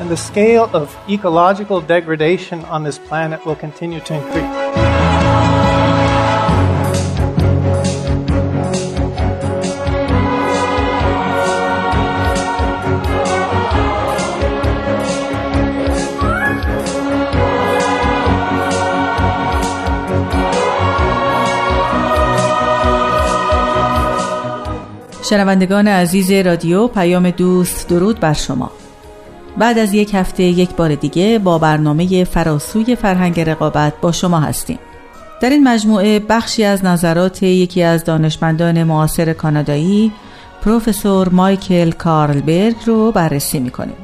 and the scale of ecological degradation on this planet will continue to increase. شنوندگان عزیز رادیو پیام دوست درود بر شما بعد از یک هفته یک بار دیگه با برنامه فراسوی فرهنگ رقابت با شما هستیم. در این مجموعه بخشی از نظرات یکی از دانشمندان معاصر کانادایی پروفسور مایکل کارلبرگ رو بررسی می‌کنیم.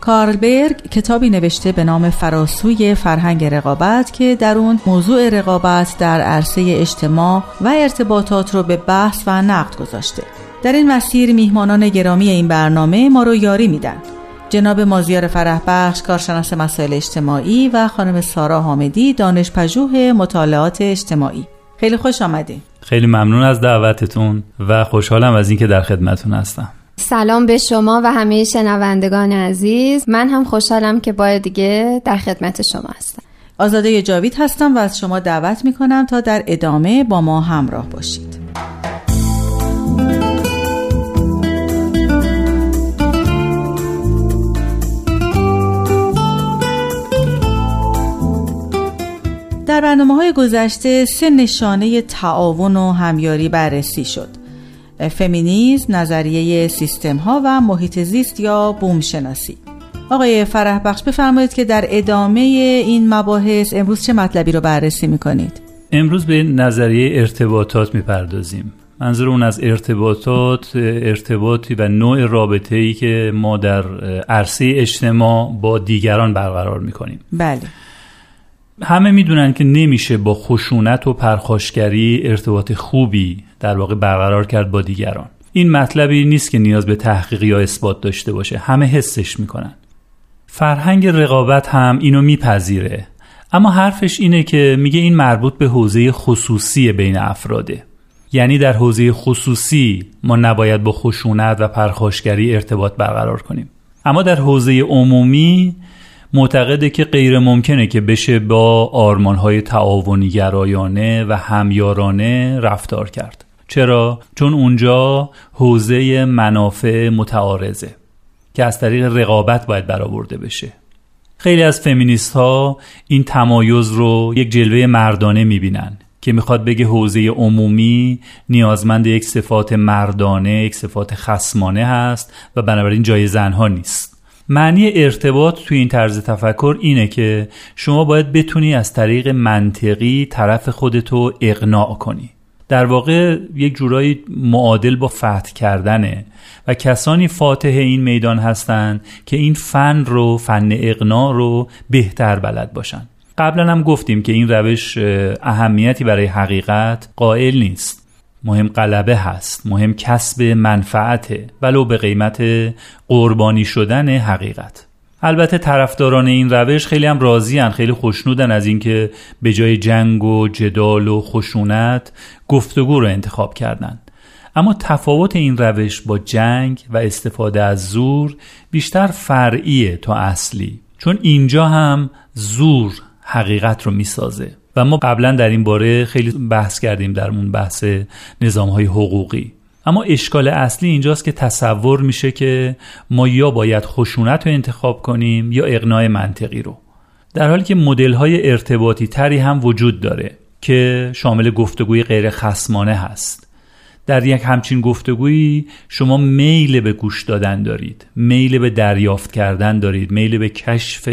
کارلبرگ کتابی نوشته به نام فراسوی فرهنگ رقابت که در اون موضوع رقابت در عرصه اجتماع و ارتباطات رو به بحث و نقد گذاشته. در این مسیر میهمانان گرامی این برنامه ما رو یاری میدن. جناب مازیار فرح بخش کارشناس مسائل اجتماعی و خانم سارا حامدی دانش پژوه مطالعات اجتماعی. خیلی خوش آمدین. خیلی ممنون از دعوتتون و خوشحالم از اینکه در خدمتتون هستم. سلام به شما و همه شنوندگان عزیز. من هم خوشحالم که بار دیگه در خدمت شما هستم. آزاده جاوید هستم و از شما دعوت می کنم تا در ادامه با ما همراه باشید. در برنامه های گذشته سه نشانه تعاون و همیاری بررسی شد. فمینیزم، نظریه سیستم ها و محیط زیست یا بوم شناسی آقای فرح بخش بفرمایید که در ادامه این مباحث امروز چه مطلبی رو بررسی می‌کنید؟ امروز به نظریه ارتباطات می‌پردازیم. منظور اون از ارتباطات ارتباطی و نوع رابطه ای که ما در عرصه اجتماع با دیگران برقرار می‌کنیم. بله. همه می‌دونن که نمیشه با خشونت و پرخاشگری ارتباط خوبی در واقع برقرار کرد با دیگران. این مطلبی نیست که نیاز به تحقیق یا اثبات داشته باشه. همه حسش می‌کنن. فرهنگ رقابت هم اینو میپذیره. اما حرفش اینه که میگه این مربوط به حوزه خصوصی بین افراده. یعنی در حوزه خصوصی ما نباید با خشونت و پرخاشگری ارتباط برقرار کنیم. اما در حوزه عمومی معتقده که غیر ممکنه که بشه با آرمانهای تعاونی گرایانه و همیارانه رفتار کرد. چرا؟ چون اونجا حوزه منافع متعارضه که از طریق رقابت باید برآورده بشه. خیلی از فمینیست ها این تمایز رو یک جلوه مردانه می‌بینن که می‌خواد بگه حوزه عمومی نیازمند یک صفات مردانه یک صفات خسمانه هست و بنابراین جای زنها نیست. معنی ارتباط توی این طرز تفکر اینه که شما باید بتونی از طریق منطقی طرف خودتو اقناع کنی. در واقع یک جورایی معادل با فتح کردنه و کسانی فاتح این میدان هستند که این فن رو فن اقناع رو بهتر بلد باشن. قبلا هم گفتیم که این روش اهمیتی برای حقیقت قائل نیست. مهم غلبه هست مهم کسب منفعته ولو به قیمت قربانی شدن حقیقت. البته طرفداران این روش خیلی هم راضیان خیلی خوشنودن از اینکه به جای جنگ و جدال و خشونت گفتگو رو انتخاب کردن. اما تفاوت این روش با جنگ و استفاده از زور بیشتر فرعیه تا اصلی چون اینجا هم زور حقیقت رو می‌سازه. و ما قبلا در این باره خیلی بحث کردیم در اون بحث نظام های حقوقی. اما اشکال اصلی اینجاست که تصور میشه که ما یا باید خشونت رو انتخاب کنیم یا اقناع منطقی رو. در حالی که مدل های ارتباطی تری هم وجود داره که شامل گفتگوی غیر خسمانه هست. در یک همچین گفتگویی شما میل به گوش دادن دارید میل به دریافت کردن دارید میل به کشف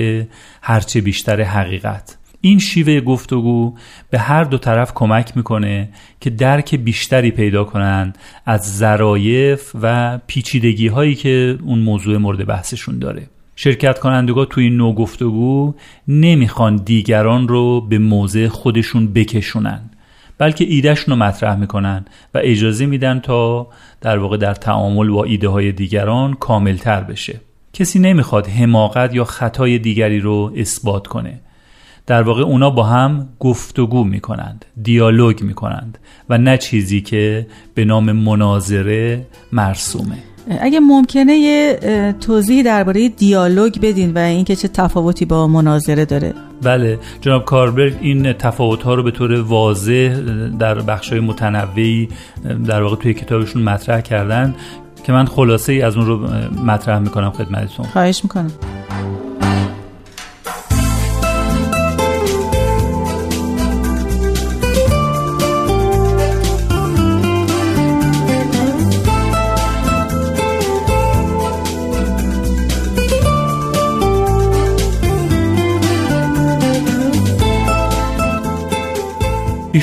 هرچه بیشتر حقیقت. این شیوه گفتگو به هر دو طرف کمک می‌کنه که درک بیشتری پیدا کنند از ظرایف و پیچیدگی هایی که اون موضوع مورد بحثشون داره. شرکت کنندگان توی این نوع گفتگو نمی‌خوان دیگران رو به موضع خودشون بکشونن بلکه ایدهشون رو مطرح می‌کنن و اجازه میدن تا در واقع در تعامل با ایده های دیگران کاملتر بشه. کسی نمی‌خواد حماقت یا خطای دیگری رو اثبات کنه. در واقع اونا با هم گفتگو می‌کنند دیالوگ می‌کنند و نه چیزی که به نام مناظره مرسومه. اگه ممکنه یه توضیح درباره دیالوگ بدین و اینکه چه تفاوتی با مناظره داره. بله جناب کاربرگ این تفاوت ها رو به طور واضح در بخش های متنوعی در واقع توی کتابشون مطرح کردن که من خلاصه ای از اون رو مطرح می‌کنم خدمتتون. خواهش می‌کنم.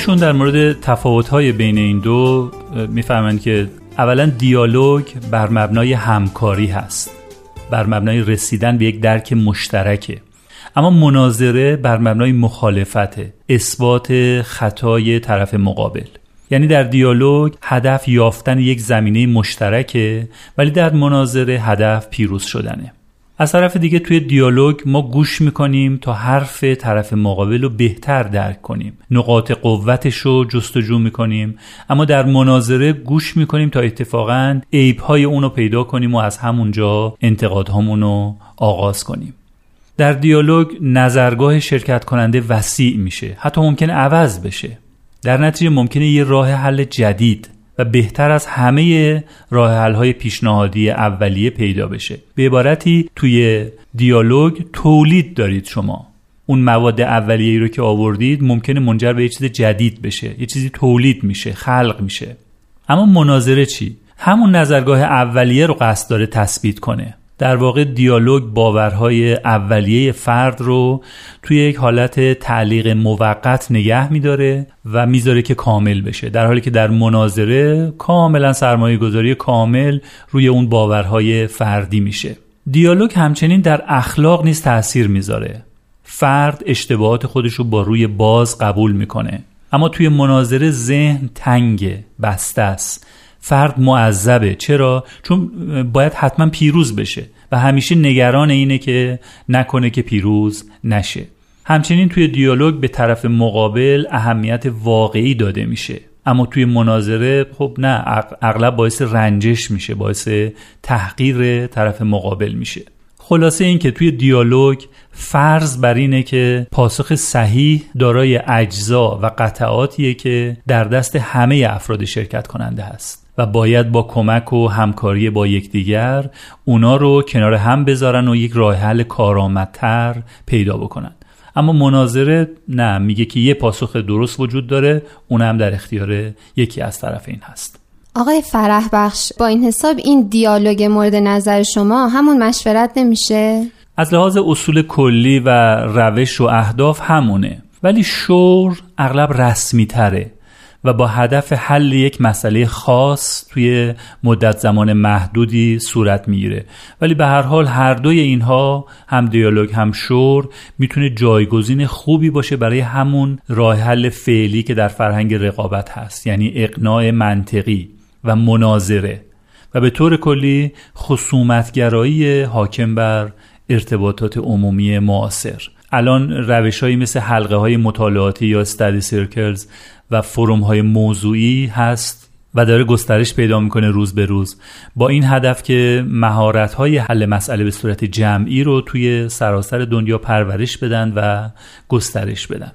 ایشون در مورد تفاوت‌های بین این دو می‌فهمند که اولا دیالوگ بر مبنای همکاری هست. بر مبنای رسیدن به یک درک مشترکه. اما مناظره بر مبنای مخالفت اثبات خطای طرف مقابل. یعنی در دیالوگ هدف یافتن یک زمینه مشترکه ولی در مناظره هدف پیروز شدنه. از طرف دیگه توی دیالوگ ما گوش می‌کنیم تا حرف طرف مقابل رو بهتر درک کنیم. نقاط قوتش رو جستجو می‌کنیم. اما در مناظره گوش می‌کنیم تا اتفاقا عیبهای اون رو پیدا کنیم و از همونجا انتقادهامون رو آغاز کنیم. در دیالوگ نظرگاه شرکت کننده وسیع میشه. حتی ممکن عوض بشه. در نتیجه ممکنه یه راه حل جدید و بهتر از همه راه های پیشنهادی اولیه پیدا بشه. به عبارتی توی دیالوگ تولید دارید شما. اون مواد اولیه رو که آوردید ممکنه منجر به یه چیز جدید بشه. یه چیزی تولید میشه خلق میشه. اما مناظره چی؟ همون نظرگاه اولیه رو قصد داره تثبیت کنه. در واقع دیالوگ باورهای اولیه فرد رو توی یک حالت تعلیق موقت نگه میداره و می‌ذاره که کامل بشه در حالی که در مناظره کاملا سرمایه گذاری کامل روی اون باورهای فردی میشه. دیالوگ همچنین در اخلاق نیز تاثیر می‌ذاره. فرد اشتباهات خودش رو با روی باز قبول می‌کنه اما توی مناظره ذهن تنگ بسته است. فرد معذبه. چرا؟ چون باید حتما پیروز بشه و همیشه نگران اینه که نکنه که پیروز نشه. همچنین توی دیالوگ به طرف مقابل اهمیت واقعی داده میشه. اما توی مناظره خب نه اغلب باعث رنجش میشه باعث تحقیر طرف مقابل میشه. خلاصه این که توی دیالوگ فرض بر اینه که پاسخ صحیح دارای اجزا و قطعاتیه که در دست همه افراد شرکت کننده هست. و باید با کمک و همکاری با یکدیگر اونا رو کنار هم بذارن و یک راه حل کارآمدتر پیدا بکنن. اما مناظره نه میگه که یه پاسخ درست وجود داره اون هم در اختیار یکی از طرفین هست. آقای فرح بخش با این حساب این دیالوگ مورد نظر شما همون مشورت نمیشه؟ از لحاظ اصول کلی و روش و اهداف همونه ولی شور اغلب رسمی تره و با هدف حل یک مسئله خاص توی مدت زمان محدودی صورت می‌گیره. ولی به هر حال هر دوی اینها هم دیالوگ هم شور می‌تونه جایگزین خوبی باشه برای همون راه حل فعلی که در فرهنگ رقابت هست یعنی اقناع منطقی و مناظره. و به طور کلی خصومتگرایی حاکم بر ارتباطات عمومی معاصر. الان روش مثل حلقه های مطالعاتی یا study circles و فروم های موضوعی هست و داره گسترش پیدا می‌کنه روز به روز. با این هدف که مهارت های حل مسئله به صورت جمعی رو توی سراسر دنیا پرورش بدن و گسترش بدن.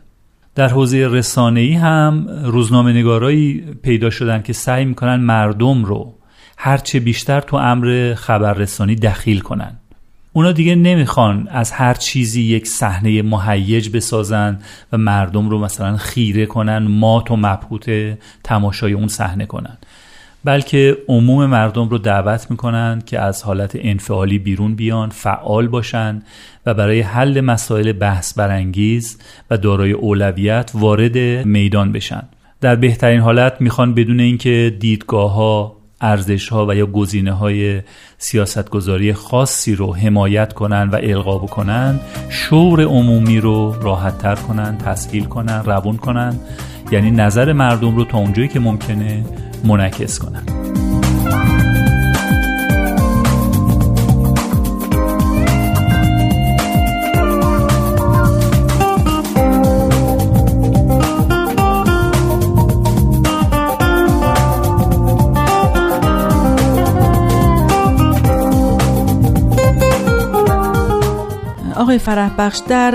در حوزه رسانه‌ای هم روزنامه نگارایی پیدا شدن که سعی می‌کنن مردم رو هرچه بیشتر تو امر خبررسانی دخیل کنن. اونا دیگه نمی‌خوان از هر چیزی یک صحنه مهیج بسازن و مردم رو مثلا خیره کنن مات و مبهوت تماشای اون صحنه کنن. بلکه عموم مردم رو دعوت می‌کنن که از حالت انفعالی بیرون بیان فعال باشن و برای حل مسائل بحث برانگیز و دارای اولویت وارد میدان بشن. در بهترین حالت می‌خوان بدون اینکه دیدگاه ها ارزش ها و یا گزینه های سیاستگذاری خاصی رو حمایت کنن و القا بکنن شور عمومی رو راحت تر کنن تسهیل کنن روون کنن. یعنی نظر مردم رو تا اونجایی که ممکنه منعکس کنن. آقای فرح بخش در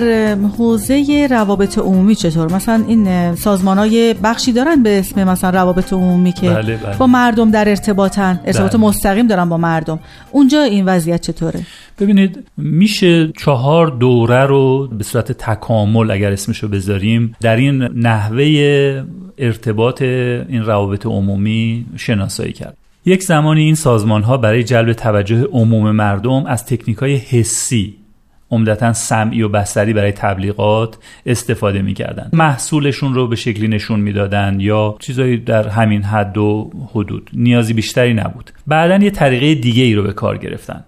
حوزه روابط عمومی چطور مثلا این سازمان های بخشی دارن به اسم مثلا روابط عمومی که بله بله. با مردم در ارتباطن ارتباط بله. مستقیم دارن با مردم اونجا این وضعیت چطوره ببینید میشه چهار دوره رو به صورت تکامل اگر اسمشو بذاریم در این نحوه ارتباط این روابط عمومی شناسایی کرد یک زمانی این سازمان ها برای جلب توجه عموم مردم از تکنیک های حسی عمدتا سمعی و بصری برای تبلیغات استفاده می‌کردند محصولشون رو به شکلی نشون می‌دادند یا چیزایی در همین حد و حدود. نیازی بیشتری نبود. بعدا یه طریقه دیگه ای رو به کار گرفتن.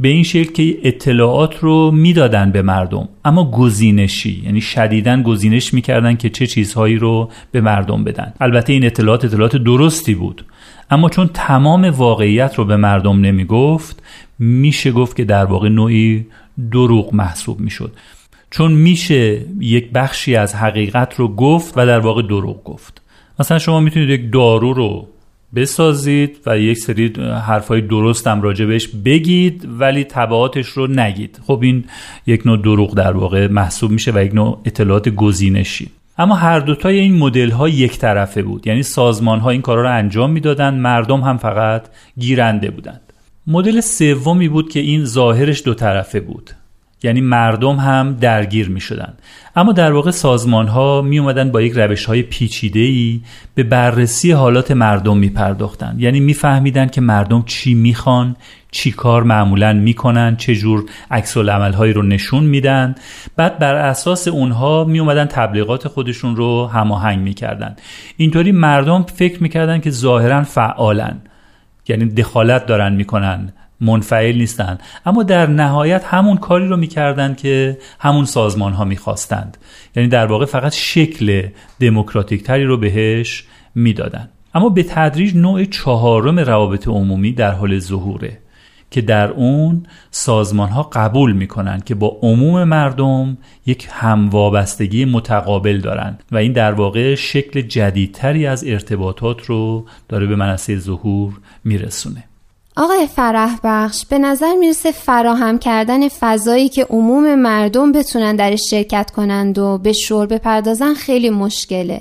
به این شکل که اطلاعات رو می‌دادن به مردم اما گزینشی یعنی شدیدن گزینش می‌کردن که چه چیزهایی رو به مردم بدن. البته این اطلاعات اطلاعات درستی بود. اما چون تمام واقعیت رو به مردم نمی‌گفت میشه گفت که در واقع نوعی دروغ محسوب می‌شد. چون میشه یک بخشی از حقیقت رو گفت و در واقع دروغ گفت. مثلا شما می‌تونید یک دارو رو بسازید و یک سری حرفای درست هم راجع بهش بگید ولی تبعاتش رو نگید. خب این یک نوع دروغ در واقع محسوب میشه و یک نوع اطلاعات گزینشی. اما هر دوتای این مدل ها یک طرفه بود. یعنی سازمان ها این کارا رو انجام می‌دادند مردم هم فقط گیرنده بودند مدل سومی بود که این ظاهرش دو طرفه بود یعنی مردم هم درگیر می شدن. اما در واقع سازمان ها می اومدن با یک روش های پیچیده ای به بررسی حالات مردم می پرداختن. یعنی می فهمیدن که مردم چی می‌خوان چی کار معمولا می‌کنن چه جور عکس هایی رو نشون میدن بعد بر اساس اونها می اومدن تبلیغات خودشون رو هماهنگ می‌کردن اینطوری مردم فکر می‌کردن که ظاهرا فعالن یعنی دخالت دارن می‌کنن منفعل نیستن. اما در نهایت همون کاری رو می‌کردن که همون سازمان ها می‌خواستند. یعنی در واقع فقط شکل دموکراتیک تری رو بهش می‌دادن. اما به تدریج نوع چهارم روابط عمومی در حال ظهوره که در اون سازمان ها قبول می‌کنن که با عموم مردم یک هموابستگی متقابل دارند و این در واقع شکل جدیدتری از ارتباطات رو داره به منصه ظهور میرسونه. آقای فرح بخش به نظر می‌رسه فراهم کردن فضایی که عموم مردم بتونن درش شرکت کنند و به شور بپردازن خیلی مشکله.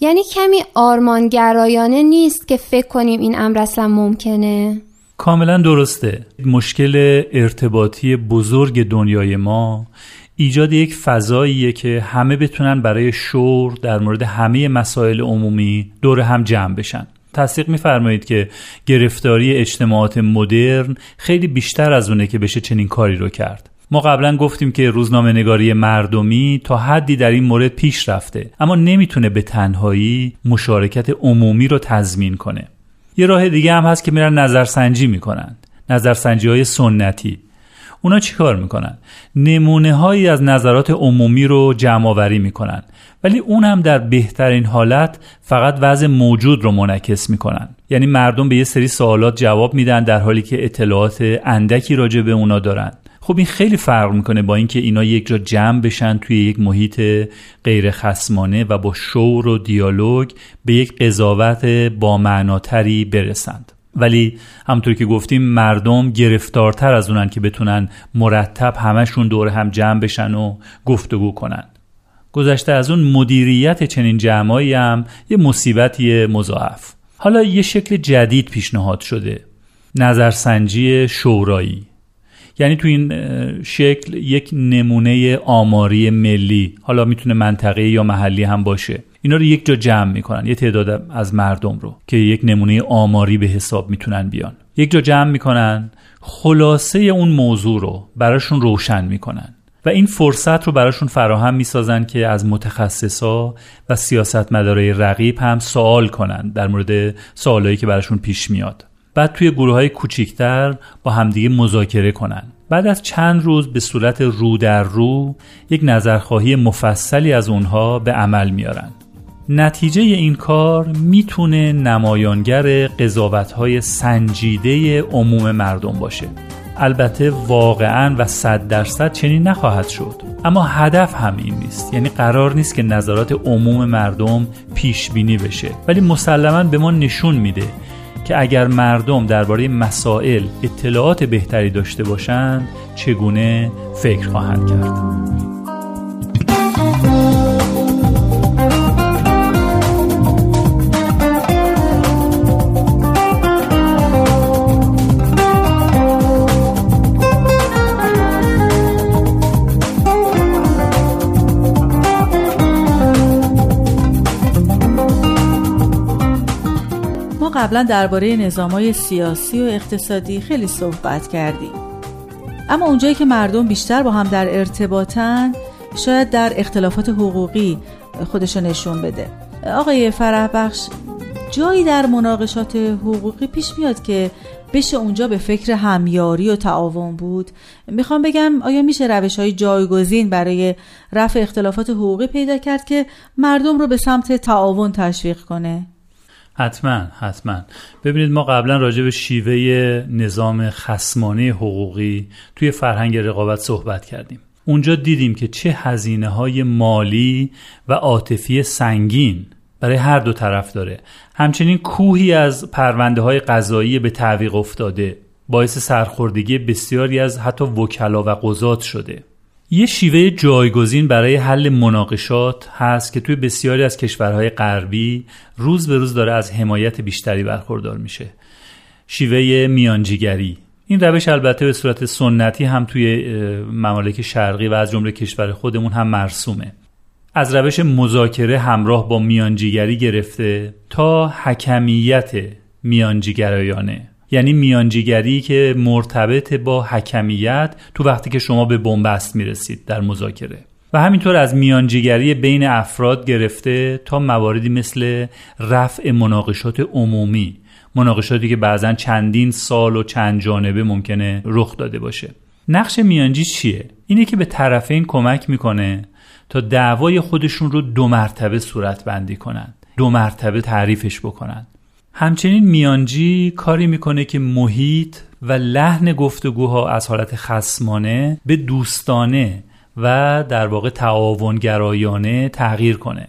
یعنی کمی آرمانگرایانه نیست که فکر کنیم این امر اصلا ممکنه؟ کاملا درسته. مشکل ارتباطی بزرگ دنیای ما ایجاد یک فضاییه که همه بتونن برای شور در مورد همه مسائل عمومی دور هم جمع بشن. تصدیق میفرمایید که گرفتاری اجتماعات مدرن خیلی بیشتر از اونه که بشه چنین کاری رو کرد. ما قبلا گفتیم که روزنامه نگاری مردمی تا حدی در این مورد پیش رفته اما نمی‌تونه به تنهایی مشارکت عمومی رو تضمین کنه. یه راه دیگه هم هست که میرن نظرسنجی می‌کنن نظرسنجی های سنتی. اونا چیکار می‌کنن؟ نمونه هایی از نظرات عمومی رو جمع آوری می‌کنن. ولی اون هم در بهترین حالت فقط وضع موجود رو منعکس می‌کنن. یعنی مردم به یه سری سوالات جواب میدن در حالی که اطلاعات اندکی راجع به اونا دارن. خب این خیلی فرق می‌کنه با اینکه اینا یک جا جمع بشن توی یک محیط غیر خسمانه و با شور و دیالوگ به یک قضاوت با معناتری برسند. ولی همطور که گفتیم مردم گرفتارتر از اونن که بتونن مرتب همشون دور هم جمع بشن و گفتگو کنن. گذشته از اون مدیریت چنین جمعایی هم یه مصیبتی مضاعف. حالا یه شکل جدید پیشنهاد شده. نظرسنجی شورایی. یعنی تو این شکل یک نمونه آماری ملی. حالا می‌تونه منطقه یا محلی هم باشه. اینا رو یک جا جمع می‌کنن یه تعداد از مردم رو که یک نمونه آماری به حساب می‌تونن بیان. یک جا جمع می‌کنن خلاصه اون موضوع رو براشون روشن می‌کنن و این فرصت رو براشون فراهم می‌سازن که از متخصصا و سیاستمدارای رقیب هم سوال کنن در مورد سوالایی که براشون پیش میاد. بعد توی گروه های کوچیکتر با همدیگه مذاکره کنن. بعد از چند روز به صورت رو در رو یک نظرخواهی مفصلی از اونها به عمل میارن. نتیجه این کار می‌تونه نمایانگر قضاوتهای سنجیده عموم مردم باشه. البته واقعا و صد درصد چنین نخواهد شد. اما هدف هم این نیست. یعنی قرار نیست که نظرات عموم مردم پیش بینی بشه. ولی مسلما به ما نشون میده که اگر مردم درباره مسائل اطلاعات بهتری داشته باشند چگونه فکر خواهند کرد؟ قبلا درباره نظامای سیاسی و اقتصادی خیلی صحبت کردیم. اما اونجایی که مردم بیشتر با هم در ارتباطن شاید در اختلافات حقوقی خودشو نشون بده. آقای فرح بخش جایی در مناقشات حقوقی پیش میاد که بشه اونجا به فکر همیاری و تعاون بود؟ می‌خوام بگم آیا میشه روش های جایگزین برای رفع اختلافات حقوقی پیدا کرد که مردم رو به سمت تعاون تشویق کنه؟ حتما حتما. ببینید ما قبلا راجع به شیوه نظام خسمانه حقوقی توی فرهنگ رقابت صحبت کردیم. اونجا دیدیم که چه هزینه های مالی و عاطفی سنگین برای هر دو طرف داره. همچنین کوهی از پرونده های قضایی به تعویق افتاده باعث سرخوردگی بسیاری از حتی وکلا و قضات شده. یه شیوه جایگزین برای حل مناقشات هست که توی بسیاری از کشورهای غربی روز به روز داره از حمایت بیشتری برخوردار میشه. شیوه میانجیگری. این روش البته به صورت سنتی هم توی ممالک شرقی و از جمله کشور خودمون هم مرسومه. از روش مذاکره همراه با میانجیگری گرفته تا حکمیت میانجیگرایانه. یعنی میانجیگری که مرتبط با حکمیت تو وقتی که شما به بنبست می‌رسید در مذاکره. و همینطور از میانجیگری بین افراد گرفته تا مواردی مثل رفع مناقشات عمومی مناقشاتی که بعضا چندین سال و چند جانبه ممکنه رخ داده باشه. نقش میانجی چیه؟ اینه که به طرفین کمک می‌کنه تا دعوای خودشون رو دو مرتبه صورت بندی کنند دو مرتبه تعریفش بکنند همچنین میانجی کاری می‌کنه که محیط و لحن گفتگوها از حالت خسمانه به دوستانه و در واقع تعاونگرایانه تغییر کنه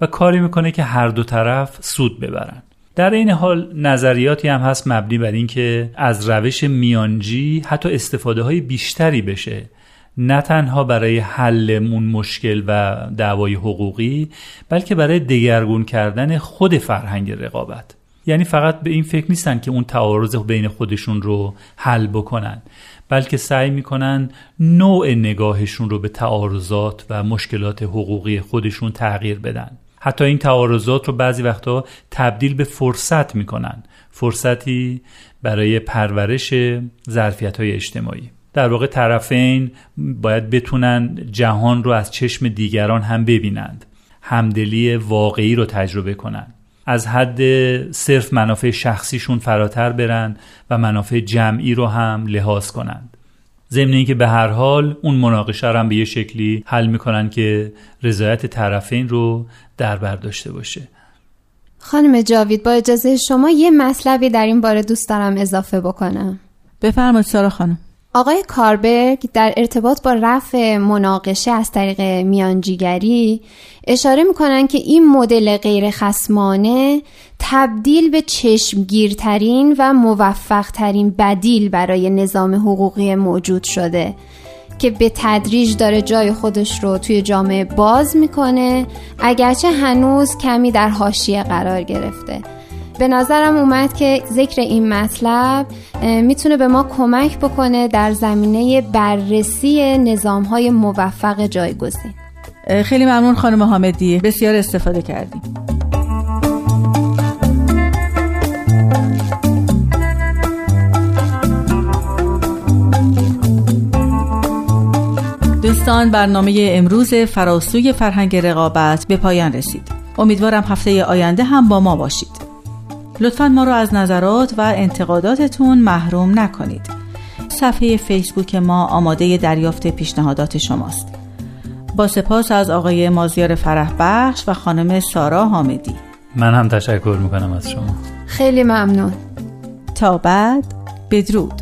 و کاری می‌کنه که هر دو طرف سود ببرن. در این حال نظریاتی هم هست مبنی بر اینکه از روش میانجی حتی استفاده های بیشتری بشه نه تنها برای حل اون مشکل و دعوای حقوقی بلکه برای دگرگون کردن خود فرهنگ رقابت. یعنی فقط به این فکر نیستن که اون تعارض بین خودشون رو حل بکنن بلکه سعی می‌کنن نوع نگاهشون رو به تعارضات و مشکلات حقوقی خودشون تغییر بدن. حتی این تعارضات رو بعضی وقتا تبدیل به فرصت می‌کنن فرصتی برای پرورش ظرفیت های اجتماعی. در واقع طرفین باید بتونن جهان رو از چشم دیگران هم ببینند همدلی واقعی رو تجربه کنند از حد صرف منافع شخصیشون فراتر برن و منافع جمعی رو هم لحاظ کنند. ضمن اینکه به هر حال اون مناقشه رو هم به یه شکلی حل می‌کنن که رضایت طرفین رو در بر داشته باشه. خانم جاوید با اجازه شما یه مطلبی در این باره دوست دارم اضافه بکنم. بفرمایید سارا خانم. آقای کاربرگ در ارتباط با رفع مناقشه از طریق میانجیگری اشاره می‌کنن که این مدل غیر خسمانه تبدیل به چشمگیرترین و موفقترین بدیل برای نظام حقوقی موجود شده که به تدریج داره جای خودش رو توی جامعه باز می‌کنه اگرچه هنوز کمی در حاشیه قرار گرفته. به نظرم اومد که ذکر این مطلب می‌تونه به ما کمک بکنه در زمینه بررسی نظام های موفق جایگزین. خیلی ممنون خانم حامدی. بسیار استفاده کردیم. دوستان برنامه امروز فراسوی فرهنگ رقابت به پایان رسید. امیدوارم هفته آینده هم با ما باشید. لطفا ما رو از نظرات و انتقاداتتون محروم نکنید. صفحه فیسبوک ما آماده دریافت پیشنهادات شماست. با سپاس از آقای مازیار فرح بخش و خانم سارا حامدی. من هم تشکر می‌کنم از شما. خیلی ممنون. تا بعد بدرود.